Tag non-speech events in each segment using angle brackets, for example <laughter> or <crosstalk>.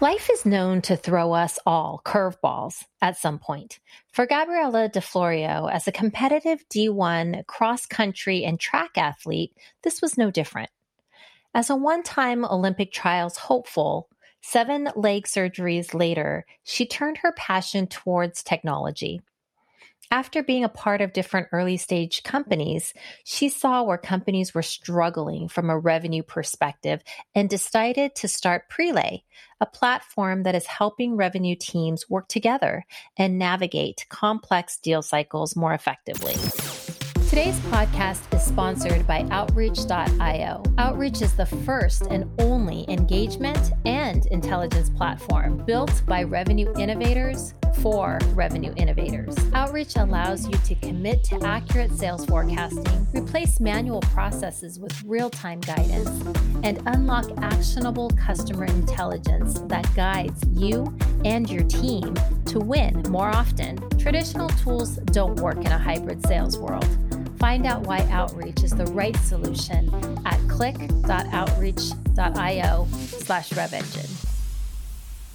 Life is known to throw us all curveballs at some point. For Gabriella DeFlorio, as a competitive D1 cross country and track athlete, this was no different. As a one time Olympic trials hopeful, seven leg surgeries later, she turned her passion towards technology. After being a part of different early stage companies, she saw where companies were struggling from a revenue perspective and decided to start Prelay, a platform that is helping revenue teams work together and navigate complex deal cycles more effectively. Today's podcast is sponsored by Outreach.io. Outreach is the first and only engagement and intelligence platform built by revenue innovators for revenue innovators. Outreach allows you to commit to accurate sales forecasting, replace manual processes with real time guidance, and unlock actionable customer intelligence that guides you and your team to win more often. Traditional tools don't work in a hybrid sales world. Find out why Outreach is the right solution at click.outreach.io slash RevEngine.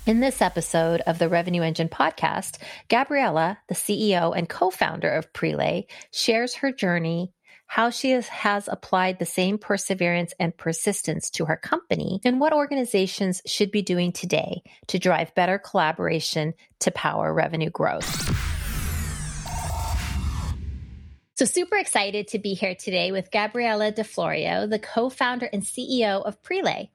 In this episode of the Revenue Engine podcast, Gabriella, the CEO and co-founder of Prelay, shares her journey, how she has, has, applied the same perseverance and persistence to her company, and what organizations should be doing today to drive better collaboration to power revenue growth. So, super excited to be here today with Gabriella DeFlorio, the co founder and CEO of Prelay.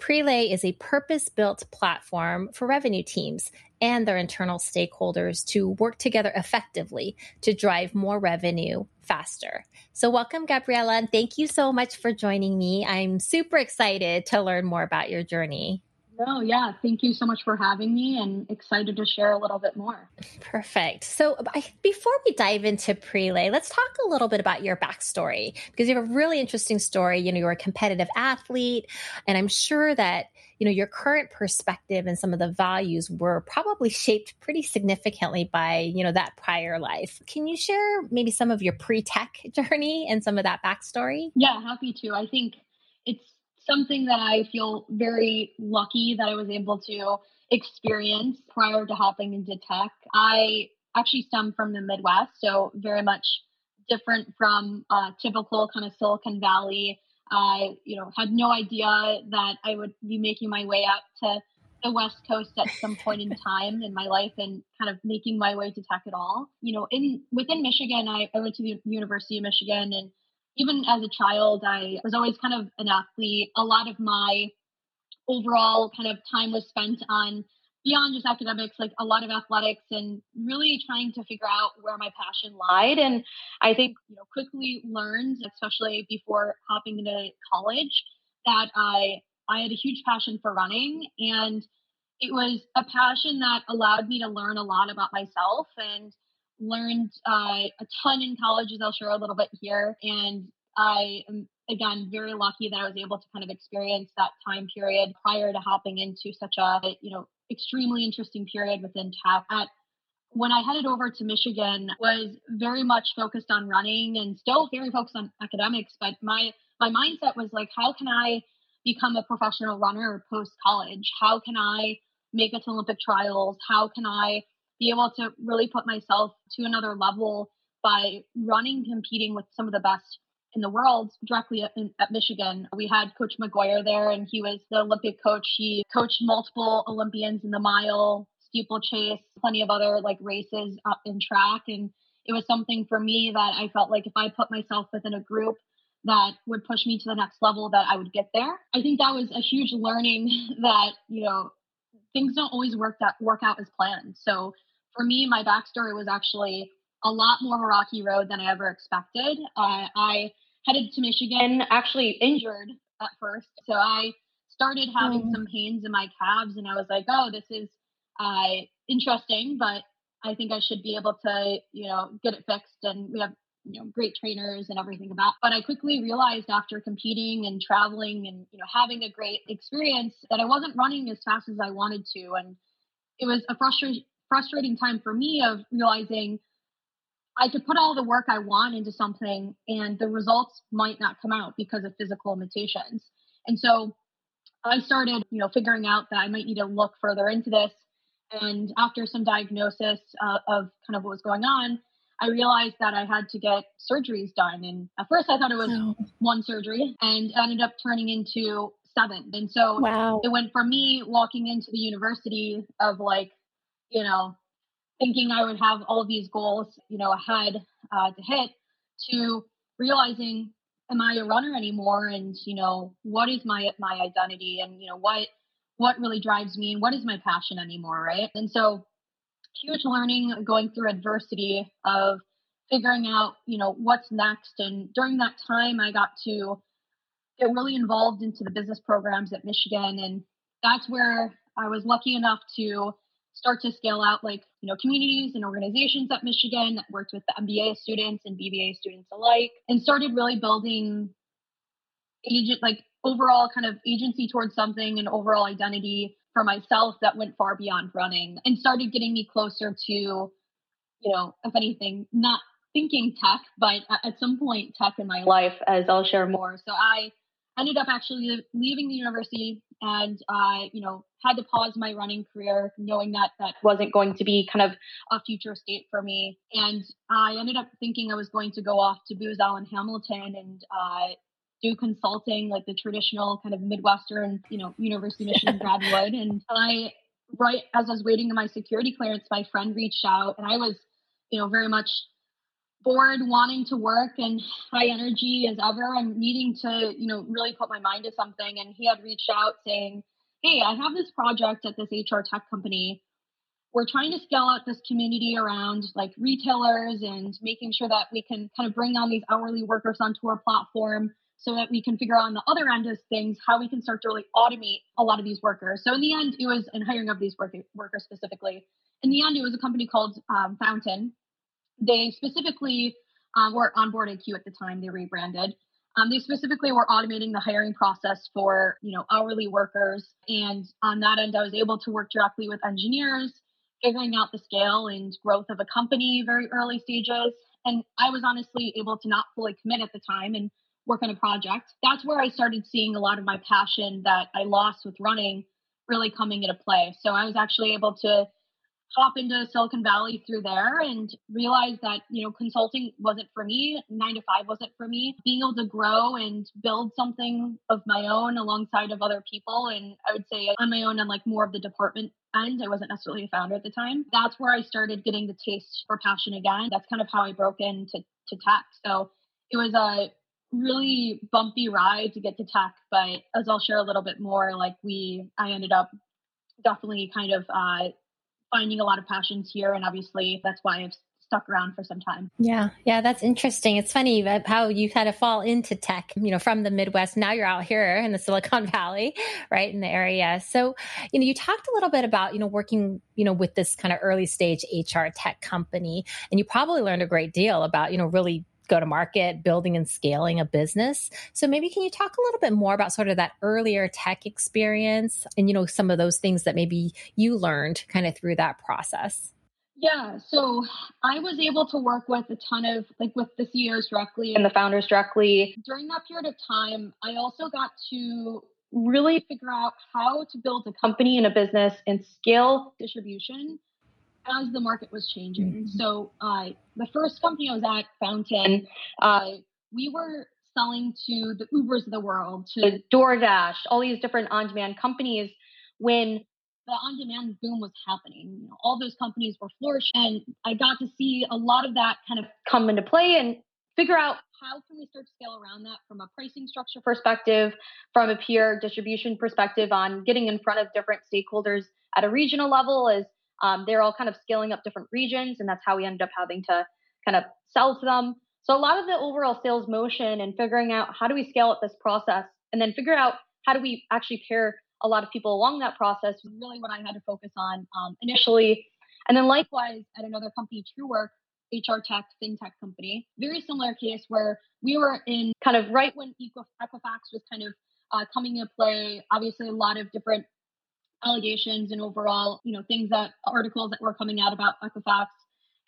Prelay is a purpose built platform for revenue teams and their internal stakeholders to work together effectively to drive more revenue faster. So, welcome, Gabriella, and thank you so much for joining me. I'm super excited to learn more about your journey. No, yeah. Thank you so much for having me and excited to share a little bit more. Perfect. So, I, before we dive into Prelay, let's talk a little bit about your backstory because you have a really interesting story. You know, you're a competitive athlete, and I'm sure that, you know, your current perspective and some of the values were probably <laughs> shaped pretty significantly by, you know, that prior life. Can you share maybe some of your pre tech <laughs> journey and some of that backstory? Yeah, happy to. I think it's something that I feel very lucky that I was able to experience prior to hopping into tech. I actually stem from the Midwest, so very much different from uh, typical kind of Silicon Valley. I, you know, had no idea that I would be making my way up to the West Coast at some point in <laughs> time in my life and kind of making my way to tech at all. You know, in within Michigan, I, I went to the University of Michigan and even as a child, I was always kind of an athlete. A lot of my overall kind of time was spent on beyond just academics, like a lot of athletics and really trying to figure out where my passion lied. And I think, you know, quickly learned, especially before hopping into college, that I I had a huge passion for running and it was a passion that allowed me to learn a lot about myself and learned uh, a ton in college, as I'll share a little bit here. And I am, again, very lucky that I was able to kind of experience that time period prior to hopping into such a, you know, extremely interesting period within tech. At when I headed over to Michigan was very much focused on running and still very focused on academics, but my my mindset was like, how can I become a professional runner post college? How can I make it to Olympic trials? How can I be able to really put myself to another level by running, competing with some of the best in the world directly at, at Michigan. We had Coach McGuire there, and he was the Olympic coach. He coached multiple Olympians in the mile, steeplechase, plenty of other like races up in track. And it was something for me that I felt like if I put myself within a group that would push me to the next level, that I would get there. I think that was a huge learning <laughs> that, you know, things don't always work that work out as planned. So for me, my backstory was actually a lot more of a rocky road than I ever expected. Uh, I headed to Michigan, actually injured at first. So I started having mm. some pains in my calves, and I was like, oh, this is uh, interesting, but I think I should be able to, you know, get it fixed. And we have, you know, great trainers and everything about. But I quickly realized after competing and traveling and, you know, having a great experience that I wasn't running as fast as I wanted to. And it was a frustrating frustrating time for me of realizing I could put all the work I want into something and the results might not come out because of physical limitations. And so I started, you know, figuring out that I might need to look further into this. And after some diagnosis uh, of kind of what was going on, I realized that I had to get surgeries done. And at first I thought it was oh. one surgery and ended up turning into seven. And so wow. it went from me walking into the university of like, you know, thinking I would have all these goals, you know, ahead uh, to hit to realizing am I a runner anymore? And, you know, what is my, my identity and, you know, what, what really drives me and what is my passion anymore. Right. And so huge learning going through adversity of figuring out, you know, what's next. And during that time, I got to get really involved into the business programs at Michigan. And that's where I was lucky enough to start to scale out like you know communities and organizations at Michigan that worked with the MBA students and BBA students alike and started really building agent like overall kind of agency towards something and overall identity for myself that went far beyond running and started getting me closer to you know if anything not thinking tech but at some point tech in my life as I'll share more. So I ended up actually leaving the university and I, you know, had to pause my running career, knowing that that wasn't going to be kind of a future state for me. And I ended up thinking I was going to go off to Booz Allen Hamilton and uh, do consulting, like the traditional kind of Midwestern, you know, University of Michigan grad <laughs> would. And I, right as I was waiting in my security clearance, my friend reached out, and I was, you know, very much bored, wanting to work and high energy as ever and needing to, you know, really put my mind to something. And he had reached out saying, Hey, I have this project at this HR tech company. We're trying to scale out this community around like retailers and making sure that we can kind of bring on these hourly workers onto our platform so that we can figure out on the other end of things how we can start to really automate a lot of these workers. So in the end, it was in hiring of these work- workers specifically. In the end, it was a company called um, Fountain, they specifically um, were board IQ at the time. They rebranded. Um, they specifically were automating the hiring process for you know hourly workers, and on that end, I was able to work directly with engineers, figuring out the scale and growth of a company very early stages. And I was honestly able to not fully commit at the time and work on a project. That's where I started seeing a lot of my passion that I lost with running really coming into play. So I was actually able to hop into Silicon Valley through there and realize that, you know, consulting wasn't for me, nine to five wasn't for me. Being able to grow and build something of my own alongside of other people. And I would say on my own on like more of the department end. I wasn't necessarily a founder at the time. That's where I started getting the taste for passion again. That's kind of how I broke into to tech. So it was a really bumpy ride to get to tech, but as I'll share a little bit more, like we, I ended up definitely kind of uh, finding a lot of passions here. And obviously, that's why I've stuck around for some time. Yeah, yeah, that's interesting. It's funny how you kind of fall into tech, you know, from the Midwest. Now you're out here in the Silicon <laughs> Valley, right in the area. So, you know, you talked a little bit about, you know, working, you know, with this kind of early stage HR tech company, and you probably learned a great deal about, you know, really go to market, building and scaling a business. So maybe can you talk a little bit more about sort of that earlier tech experience and you know some of those things that maybe you learned kind of through that process? Yeah, so I was able to work with a ton of like with the CEOs directly and the founders directly. During that period of time, I also got to really figure out how to build a company and a business and scale distribution as the market was changing. Mm-hmm. So uh, the first company I was at, Fountain, uh, we were selling to the Ubers of the world, to DoorDash, all these different on-demand companies. When the on-demand boom was happening, you know, all those companies were flourishing, and I got to see a lot of that kind of come into play and figure out how can we start to scale around that from a pricing structure perspective, from a peer distribution perspective on getting in front of different stakeholders at a regional level as um, they're all kind of scaling up different regions, and that's how we ended up having to kind of sell to them. So a lot of the overall sales motion and figuring out how do we scale up this process, and then figure out how do we actually pair a lot of people along that process was really what I had to focus on um, initially. And then likewise at another company, Truework, HR tech, fintech company, very similar case where we were in kind of right when Equifax was kind of uh, coming into play. Obviously, a lot of different allegations and overall, you know, things that articles that were coming out about Equifax.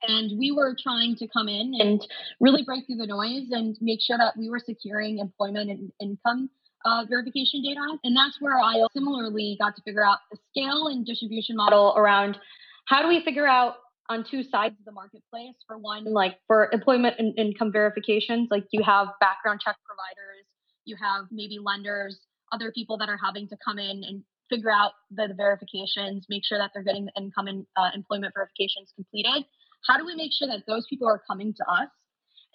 And we were trying to come in and really break through the noise and make sure that we were securing employment and income uh, verification data. And that's where I similarly got to figure out the scale and distribution model around how do we figure out on two sides of the marketplace. For one, like for employment and income verifications, like you have background check providers, you have maybe lenders, other people that are having to come in and figure out the, the verifications, make sure that they're getting the income and uh, employment verifications completed. How do we make sure that those people are coming to us?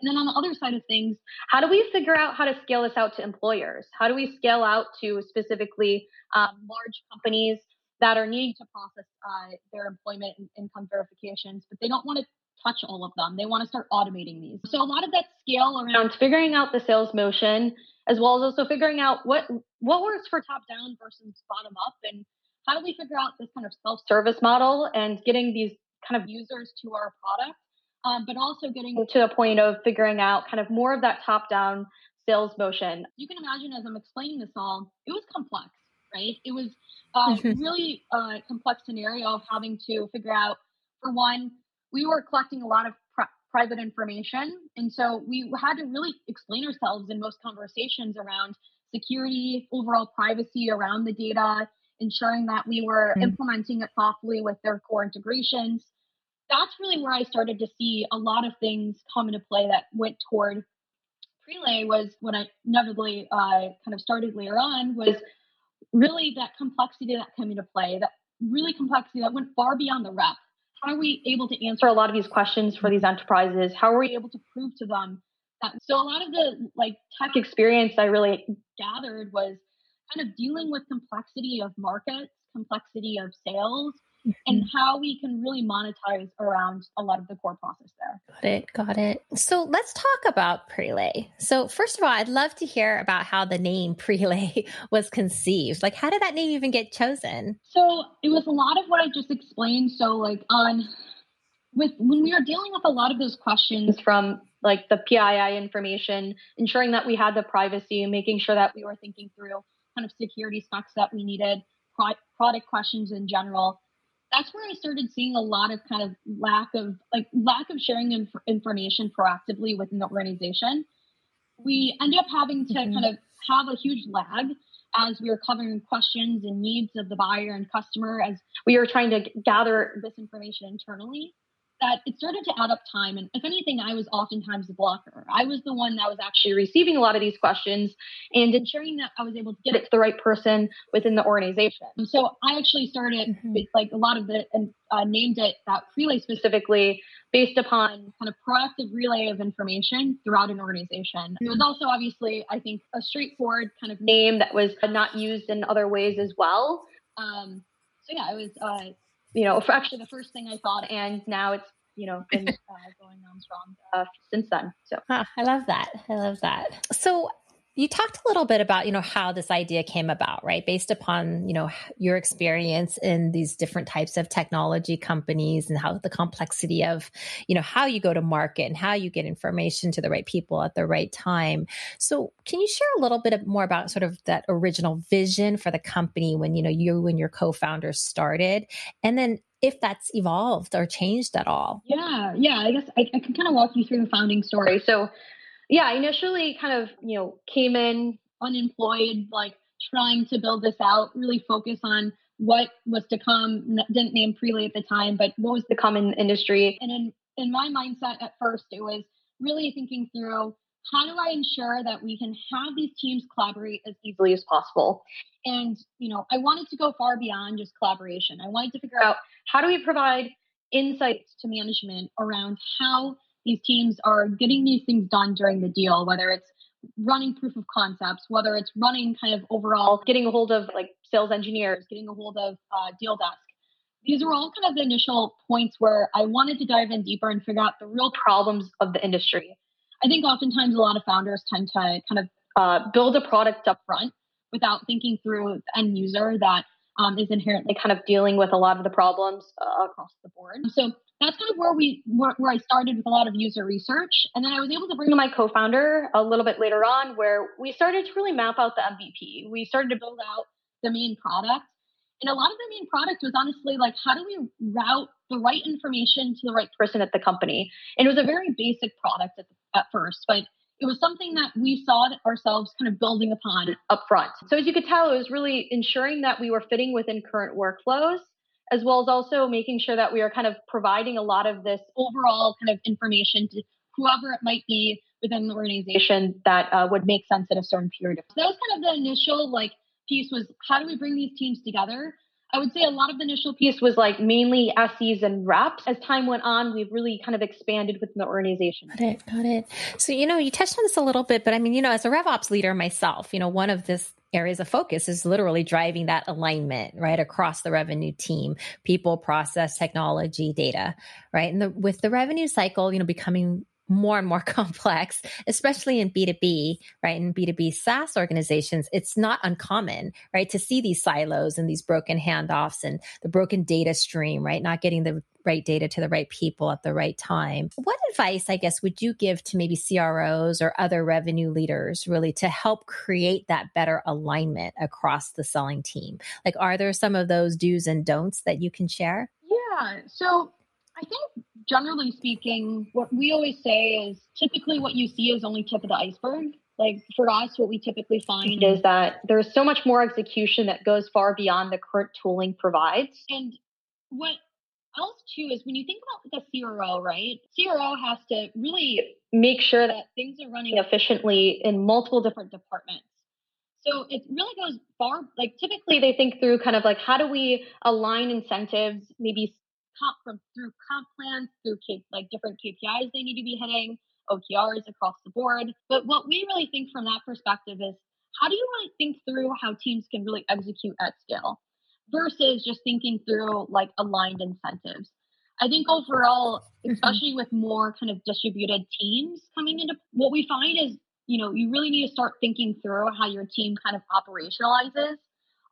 And then on the other side of things, how do we figure out how to scale this out to employers? How do we scale out to specifically um, large companies that are needing to process uh, their employment and income verifications, but they don't want to touch all of them. They want to start automating these. So a lot of that scale around figuring out the sales motion, as well as also figuring out what what works for top down versus bottom up, and how do we figure out this kind of self service model and getting these kind of users to our product, um, but also getting to the point of figuring out kind of more of that top down sales motion. You can imagine as I'm explaining this all, it was complex, right? It was uh, mm-hmm. really uh, complex scenario of having to figure out, for one, we were collecting a lot of private information. And so we had to really explain ourselves in most conversations around security, overall privacy around the data, ensuring that we were mm-hmm. implementing it thoughtfully with their core integrations. That's really where I started to see a lot of things come into play that went toward Prelay was when I inevitably uh, kind of started later on was really that complexity that came into play, that really complexity that went far beyond the rep. How are we able to answer a lot of these questions for these enterprises? How are we able to prove to them that? So a lot of the like tech experience I really gathered was kind of dealing with complexity of markets, complexity of sales. And mm-hmm. how we can really monetize around a lot of the core process there. Got it. Got it. So let's talk about Prelay. So first of all, I'd love to hear about how the name <laughs> Prelay was conceived. Like, how did that name even get chosen? So it was a lot of what I just explained. So like on with when we are dealing with a lot of those questions from like the PII information, ensuring that we had the privacy, making sure that we were thinking through kind of security specs that we needed, product questions in general that's where I started seeing a lot of kind of lack of like lack of sharing inf- information proactively within the organization. We ended up having to mm-hmm. kind of have a huge lag as we were covering questions and needs of the buyer and customer as we were trying to gather this information internally that it started to add up time. And if anything, I was oftentimes the blocker. I was the one that was actually receiving a lot of these questions and ensuring that I was able to get it to the right person within the organization. So I actually started mm-hmm. with like a lot of the and uh, named it that relay specifically based upon kind of proactive relay of information throughout an organization. It was also obviously, I think, a straightforward kind of name that was not used in other ways as well. Um, so yeah, it was uh, you know, actually the first thing I thought, and now it's you know been uh, going on strong uh, since then. So ah, I love that. I love that. So you talked a little bit about you know how this idea came about right? Based upon you know your experience in these different types of technology companies and how the complexity of you know how you go to market and how you get information to the right people at the right time. So can you share a little bit more about sort of that original vision for the company when you know you and your co-founders started? And then if that's evolved or changed at all? Yeah yeah i guess I, I can kind of walk you through the founding story. So yeah, I initially kind of, you know, came in unemployed, like trying to build this out, really focus on what was to come. Didn't name Prelay at the time, but what was to come in industry. And in, in my mindset at first, it was really thinking through how do I ensure that we can have these teams collaborate as easily as possible? And, you know, I wanted to go far beyond just collaboration. I wanted to figure out how do we provide insights to management around how these teams are getting these things done during the deal, whether it's running proof of concepts, whether it's running kind of overall, getting a hold of like sales engineers, getting a hold of uh, deal desk. These are all kind of the initial points where I wanted to dive in deeper and figure out the real problems of the industry. I think oftentimes a lot of founders tend to kind of uh, build a product up front, without thinking through the end user that um, is inherently kind of dealing with a lot of the problems uh, across the board. So that's kind of where we where, where, I started with a lot of user research, and then I was able to bring in my co-founder a little bit later on, where we started to really map out the MVP. We started to build out the main product, and a lot of the main product was honestly like, how do we route the right information to the right person at the company? And it was a very basic product at, the, at first, but it was something that we saw ourselves kind of building upon up front. So as you could tell, it was really ensuring that we were fitting within current workflows, as well as also making sure that we are kind of providing a lot of this overall kind of information to whoever it might be within the organization that uh, would make sense at a certain period. of So that was kind of the initial like piece was how do we bring these teams together? I would say a lot of the initial piece was like mainly SEs and reps. As time went on, we've really kind of expanded within the organization. Got it. Got it. So, you know, you touched on this a little bit, but I mean, you know, as a RevOps leader myself, you know, one of this areas of focus is literally driving that alignment right across the revenue team people process technology data right and the, with the revenue cycle you know becoming more and more <laughs> complex, especially in B2B, right? In B2B SaaS organizations, it's not uncommon, right? To see these silos and these broken handoffs and the broken data stream, right? Not getting the right data to the right people at the right time. What advice, I guess, would you give to maybe CROs or other revenue leaders really to help create that better alignment across the selling team? Like, are there some of those do's and don'ts that you can share? Yeah. So I think generally speaking, what we always say is typically what you see is only tip of the iceberg. Like for us, what we typically find mm-hmm. is that there's so much more execution that goes far beyond the current tooling provides. And what else too is when you think about the CRO, right? CRO has to really make sure that things are running efficiently in multiple different departments. So it really goes far, like typically they think through kind of like how do we align incentives, maybe comp from through comp plans, through K, like different KPIs they need to be hitting, OKRs across the board. But what we really think from that perspective is how do you really think through how teams can really execute at scale versus just thinking through like aligned incentives. I think overall, mm-hmm. especially with more kind of distributed teams coming into what we find is, you know, you really need to start thinking through how your team kind of operationalizes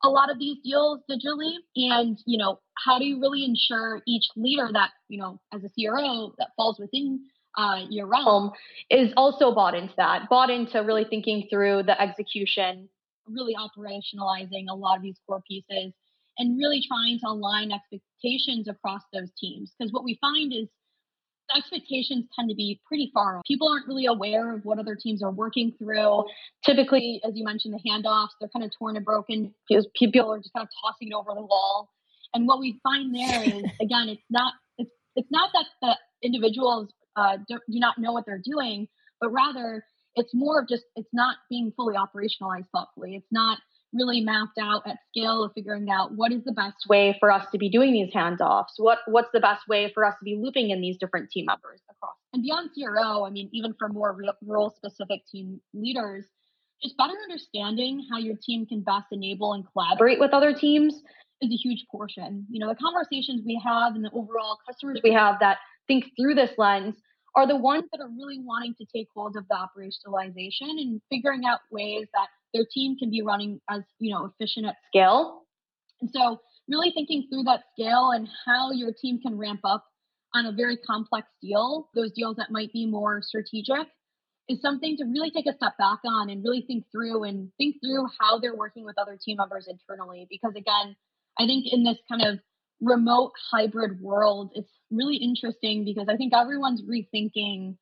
a lot of these deals digitally. And you know how do you really ensure each leader that you know as a cro that falls within uh, your realm is also bought into that bought into really thinking through the execution really operationalizing a lot of these core pieces and really trying to align expectations across those teams. Because what we find is expectations tend to be pretty far off. People aren't really aware of what other teams are working through. Typically, as you mentioned, the handoffs, they're kind of torn and broken because people are just kind of tossing it over the wall. And what we find there is, <laughs> again, it's not it's it's not that the individuals uh, do, do not know what they're doing, but rather it's more of just it's not being fully operationalized thoughtfully. It's not really mapped out at scale of figuring out what is the best way for us to be doing these handoffs? What what's the best way for us to be looping in these different team members across? And beyond cro i mean even for more role specific team leaders just better understanding how your team can best enable and collaborate with other teams is a huge portion. You know the conversations we have and the overall customers we have that think through this lens are the ones that are really wanting to take hold of the operationalization and figuring out ways that their team can be running as you know efficient at scale. And so really thinking through that scale and how your team can ramp up on a very complex deal those deals that might be more strategic is something to really take a step back on and really think through and think through how they're working with other team members internally. Because again i think in this kind of remote hybrid world it's really interesting because i think everyone's rethinking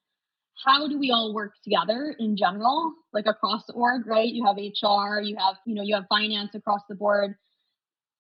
how do we all work together in general, like across the org, right? You have HR, you have, you know, you have finance across the board.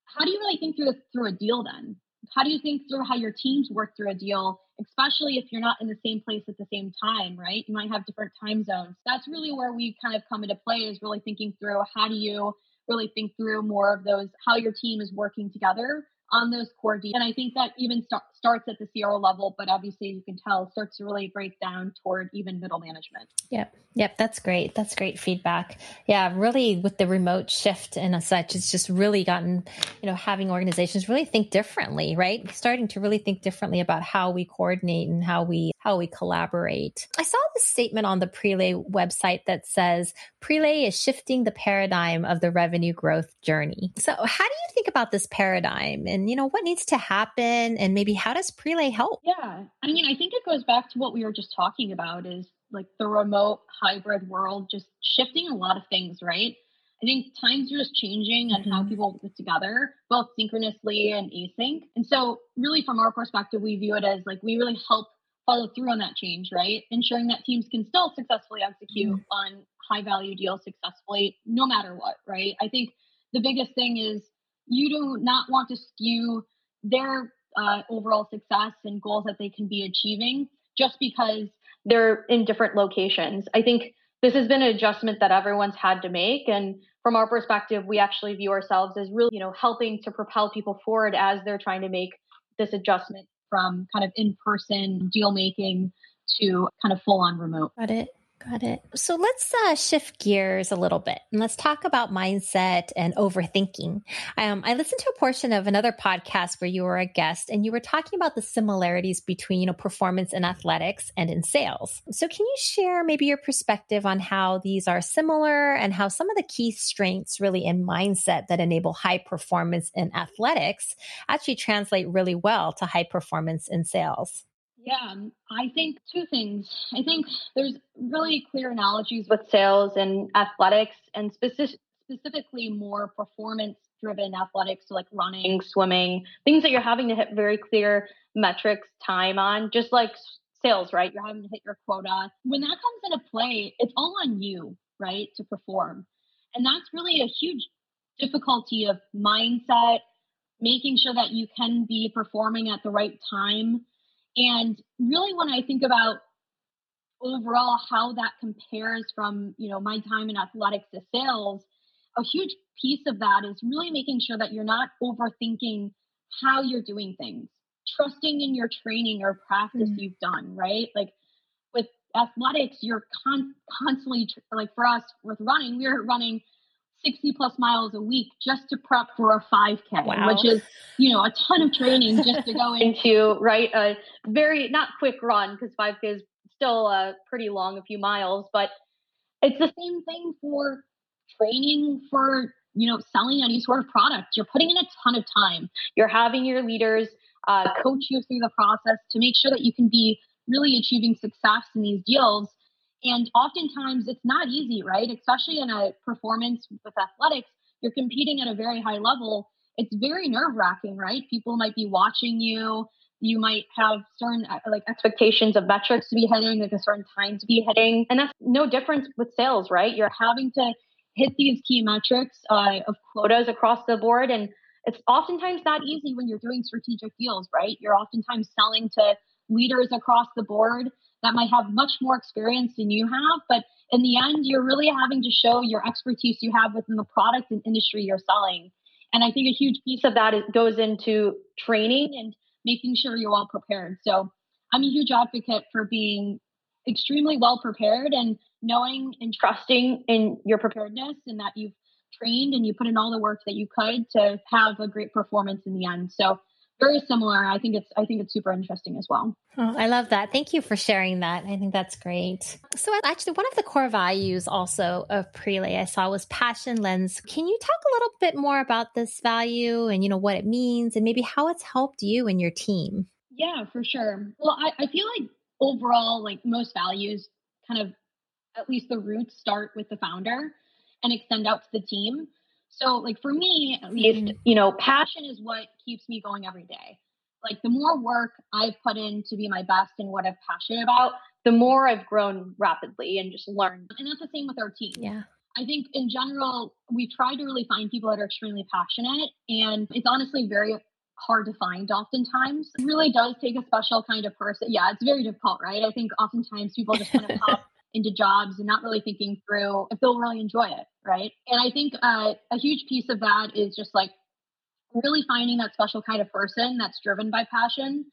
How do you really think through through a deal then? How do you think through how your teams work through a deal, especially if you're not in the same place at the same time, right? You might have different time zones. That's really where we kind of come into play is really thinking through how do you really think through more of those how your team is working together on those core deals. And I think that even start, starts at the CRO level, but obviously you can tell starts to really break down toward even middle management. Yep. Yep. That's great. That's great feedback. Yeah. Really with the remote shift and such, it's just really gotten, you know, having organizations really think differently, right? Starting to really think differently about how we coordinate and how we how we collaborate. I saw this statement on the Prelay website that says Prelay is shifting the paradigm of the revenue growth journey. So, how do you think about this paradigm and, you know, what needs to happen and maybe how does Prelay help? Yeah. I mean, I think it goes back to what we were just talking about is like the remote hybrid world just shifting a lot of things, right? I think times are just changing and mm-hmm. how people get together, both synchronously and async. And so, really, from our perspective, we view it as like we really help follow through on that change, right? Ensuring that teams can still successfully execute mm-hmm. on high value deals successfully, no matter what, right? I think the biggest thing is you do not want to skew their uh, overall success and goals that they can be achieving just because they're in different locations. I think this has been an adjustment that everyone's had to make and from our perspective we actually view ourselves as really you know helping to propel people forward as they're trying to make this adjustment from kind of in-person deal making to kind of full on remote. Got it Got it. So let's uh, shift gears a little bit and let's talk about mindset and overthinking. Um, I listened to a portion of another podcast where you were a guest and you were talking about the similarities between you know, performance in athletics and in sales. So can you share maybe your perspective on how these are similar and how some of the key strengths really in mindset that enable high performance in athletics actually translate really well to high performance in sales? Yeah, um, I think two things. I think there's really clear analogies with sales and athletics, and specific, specifically more performance driven athletics, so like running, swimming, things that you're having to hit very clear metrics time on, just like sales, right? You're having to hit your quota. When that comes into play, it's all on you, right, to perform. And that's really a huge difficulty of mindset, making sure that you can be performing at the right time and really, when I think about overall how that compares from you know my time in athletics to sales, a huge piece of that is really making sure that you're not overthinking how you're doing things, trusting in your training or practice mm-hmm. you've done, right? Like with athletics, you're con- constantly like for us with running, we we're running 60 plus miles a week just to prep for a 5K, wow. which is, you know, a ton of training just to go <laughs> into, right? A very, not quick run because 5K is still a pretty long, a few miles, but it's the same thing for training for, you know, selling any sort of product. You're putting in a ton of time. You're having your leaders uh, coach you through the process to make sure that you can be really achieving success in these deals and oftentimes it's not easy, right? Especially in a performance with athletics, you're competing at a very high level. It's very nerve wracking, right? People might be watching you. You might have certain uh, like expectations of metrics to be hitting, like a certain time to be hitting. And that's no different with sales, right? You're having to hit these key metrics uh, of quotas across the board. And it's oftentimes not easy when you're doing strategic deals, right? You're oftentimes selling to leaders across the board that might have much more experience than you have. But in the end, you're really having to show your expertise you have within the product and industry you're selling. And I think a huge piece of that is, goes into training and making sure you're well prepared. So I'm a huge advocate for being extremely well prepared and knowing and trusting in your preparedness and that you've trained and you put in all the work that you could to have a great performance in the end. So very similar. I think it's I think it's super interesting as well. Oh, I love that. Thank you for sharing that. I think that's great. So actually one of the core values also of Prelay I saw was passion lens. Can you talk a little bit more about this value and you know what it means and maybe how it's helped you and your team? Yeah, for sure. Well, I, I feel like overall, like most values kind of at least the roots start with the founder and extend out to the team. So, like for me, at least, mm-hmm. you know, passion is what keeps me going every day. Like the more work I've put in to be my best and what I'm passionate about, the more I've grown rapidly and just learned. And that's the same with our team. Yeah. I think in general, we try to really find people that are extremely passionate. And it's honestly very hard to find oftentimes. It really does take a special kind of person. Yeah, it's very difficult, right? I think oftentimes people just kind of <laughs> pop into jobs and not really thinking through if they'll really enjoy it, right? And I think uh, a huge piece of that is just like really finding that special kind of person that's driven by passion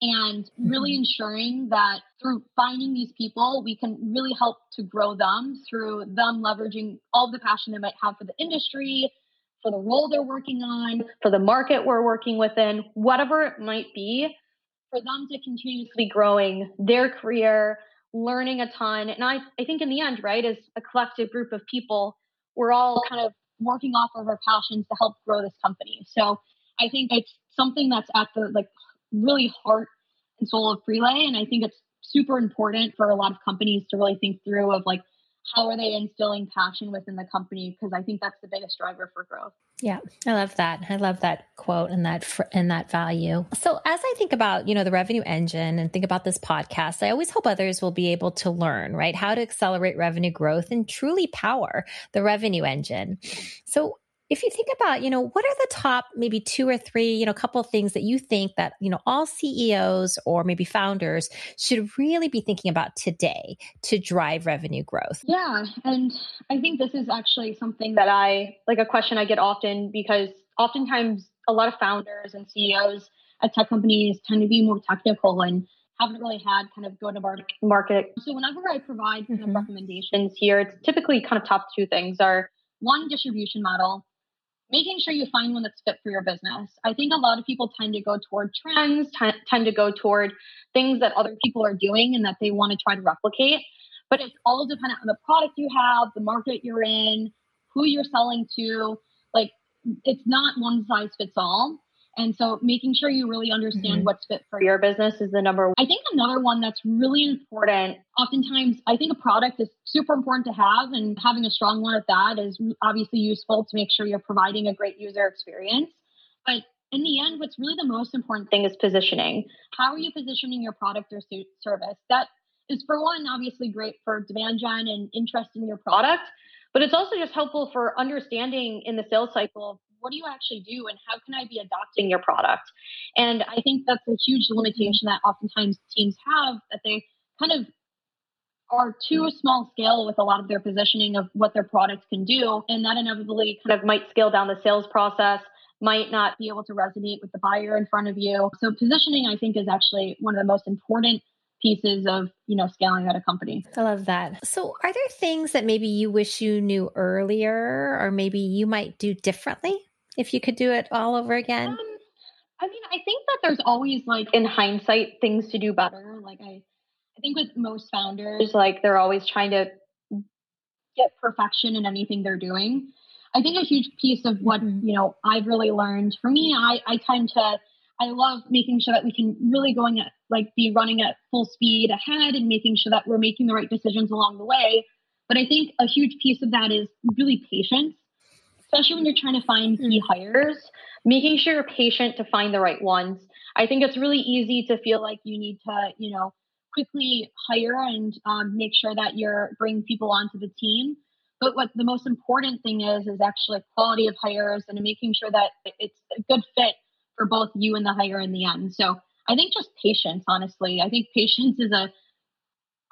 and really mm-hmm. ensuring that through finding these people, we can really help to grow them through them leveraging all the passion they might have for the industry, for the role they're working on, for the market we're working within, whatever it might be. for them to continuously growing their career, learning a ton. And I, I think in the end, right, as a collective group of people, we're all kind of working off of our passions to help grow this company. So I think it's something that's at the like really heart and soul of Prelay. And I think it's super important for a lot of companies to really think through of like how are they instilling passion within the company? Because i think that's the biggest driver for growth. Yeah i love that. I love that quote and that and that value. So as i think about you know the revenue engine and think about this podcast i always hope others will be able to learn right? How to accelerate revenue growth and truly power the revenue engine. So if you think about, you know, what are the top maybe two or three, you know, couple of things that you think that, you know, all CEOs or maybe founders should really be thinking about today to drive revenue growth? Yeah. And I think this is actually something that I like a question I get often because oftentimes a lot of founders and CEOs at tech companies tend to be more technical and haven't really had kind of go to market. So whenever I provide kind mm-hmm. recommendations here, it's typically kind of top two things are one distribution model making sure you find one that's fit for your business. I think a lot of people tend to go toward trends, t- tend to go toward things that other people are doing and that they want to try to replicate. But it's all dependent on the product you have, the market you're in, who you're selling to. Like, it's not one size fits all. And so making sure you really understand mm-hmm. what's fit for your business is the number one. I think another one that's really important, oftentimes, I think a product is super important to have, and having a strong one at that is obviously useful to make sure you're providing a great user experience. But in the end, what's really the most important thing is positioning. How are you positioning your product or service? That is, for one, obviously great for demand gen and interest in your product, but it's also just helpful for understanding in the sales cycle what do you actually do and how can I be adopting your product? And I think that's a huge limitation that oftentimes teams have that they kind of are too small scale with a lot of their positioning of what their product can do. And that inevitably kind of might scale down the sales process, might not be able to resonate with the buyer in front of you. So positioning, I think, is actually one of the most important pieces of you know scaling at a company i love that so are there things that maybe you wish you knew earlier or maybe you might do differently if you could do it all over again? Um, I mean, I think that there's always like in hindsight things to do better. Like I I think with most founders, like they're always trying to get perfection in anything they're doing. I think a huge piece of what, mm-hmm. you know, I've really learned for me, I, I tend to I love making sure that we can really going at like be running at full speed ahead and making sure that we're making the right decisions along the way. But I think a huge piece of that is really patience especially when you're trying to find key mm. hires, making sure you're patient to find the right ones. I think it's really easy to feel like you need to, you know, quickly hire and um, make sure that you're bringing people onto the team. But what the most important thing is, is actually quality of hires and making sure that it's a good fit for both you and the hire in the end. So I think just patience, honestly. I think <laughs> patience is a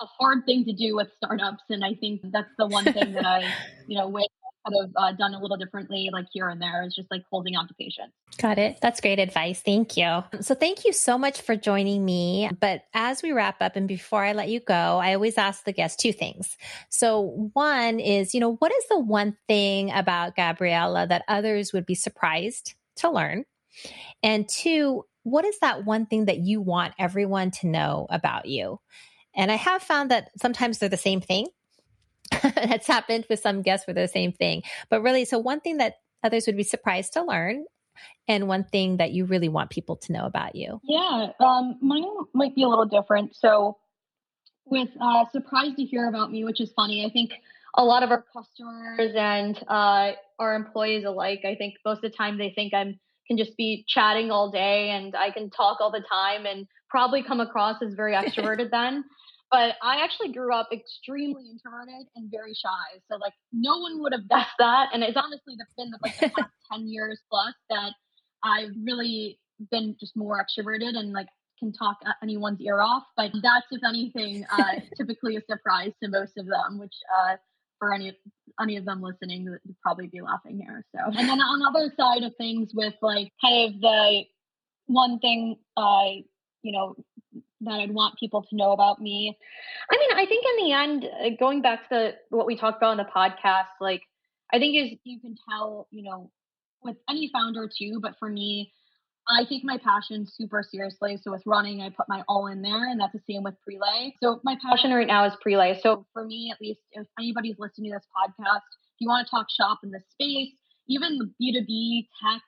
a hard thing to do with startups, and I think that's the one thing that I, <laughs> you know, wish could have uh, done a little differently, like here and there, is just like holding on to patience. Got it. That's great advice. Thank you. So, thank you so much for joining me. But as we wrap up and before I let you go, I always ask the guests two things. So, one is, you know, what is the one thing about Gabriella that others would be surprised to learn? And two, what is that one thing that you want everyone to know about you? And I have found that sometimes they're the same thing. <laughs> That's happened with some guests for the same thing. But really, so one thing that others would be surprised to learn and one thing that you really want people to know about you. Yeah, um, mine might be a little different. So, with uh, surprised to hear about me, which is funny. I think a lot of our customers and uh, our employees alike, I think most of the time they think I'm can just be chatting all day and I can talk all the time and probably come across as very <laughs> extroverted then. But I actually grew up extremely introverted and very shy. So like no one would have <laughs> guessed that. And it's honestly been the, like the past <laughs> 10 years plus that I've really been just more extroverted and like can talk anyone's ear off. But that's, if anything, uh, <laughs> typically a surprise to most of them, which uh, for any any of them listening would probably be laughing here. So, and then on the other side of things, with like kind of the one thing I, you know, that I'd want people to know about me. I mean, I think in the end, uh, going back to what we talked about in the podcast, like I think is you can tell, you know, with any founder too, but for me, I take my passion super seriously. So with running, I put my all in there, and that's the same with prelay. So my passion right now is prelay. So for me, at least, if anybody's listening to this podcast, if you want to talk shop in the space, even the B2B tech,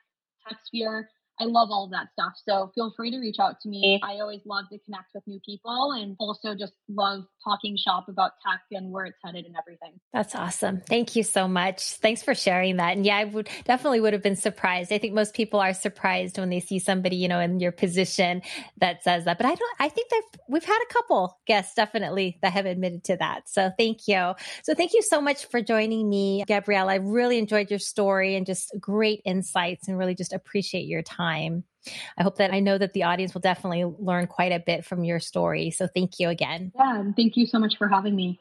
tech sphere, I love all of that stuff. So feel free to reach out to me. I always love to connect with new people and also just love talking shop about tech and where it's headed and everything. That's awesome. Thank you so much. Thanks for sharing that. And yeah, I would definitely would have been surprised. I think most people are surprised when they see somebody, you know, in your position that says that. But I don't I think that we've had a couple guests definitely that have admitted to that. So thank you. So thank you so much for joining me, Gabrielle. I really enjoyed your story and just great insights and really just appreciate your time time. I hope that I know that the audience will definitely learn quite a bit from your story. So thank you again. Yeah, thank you so much for having me.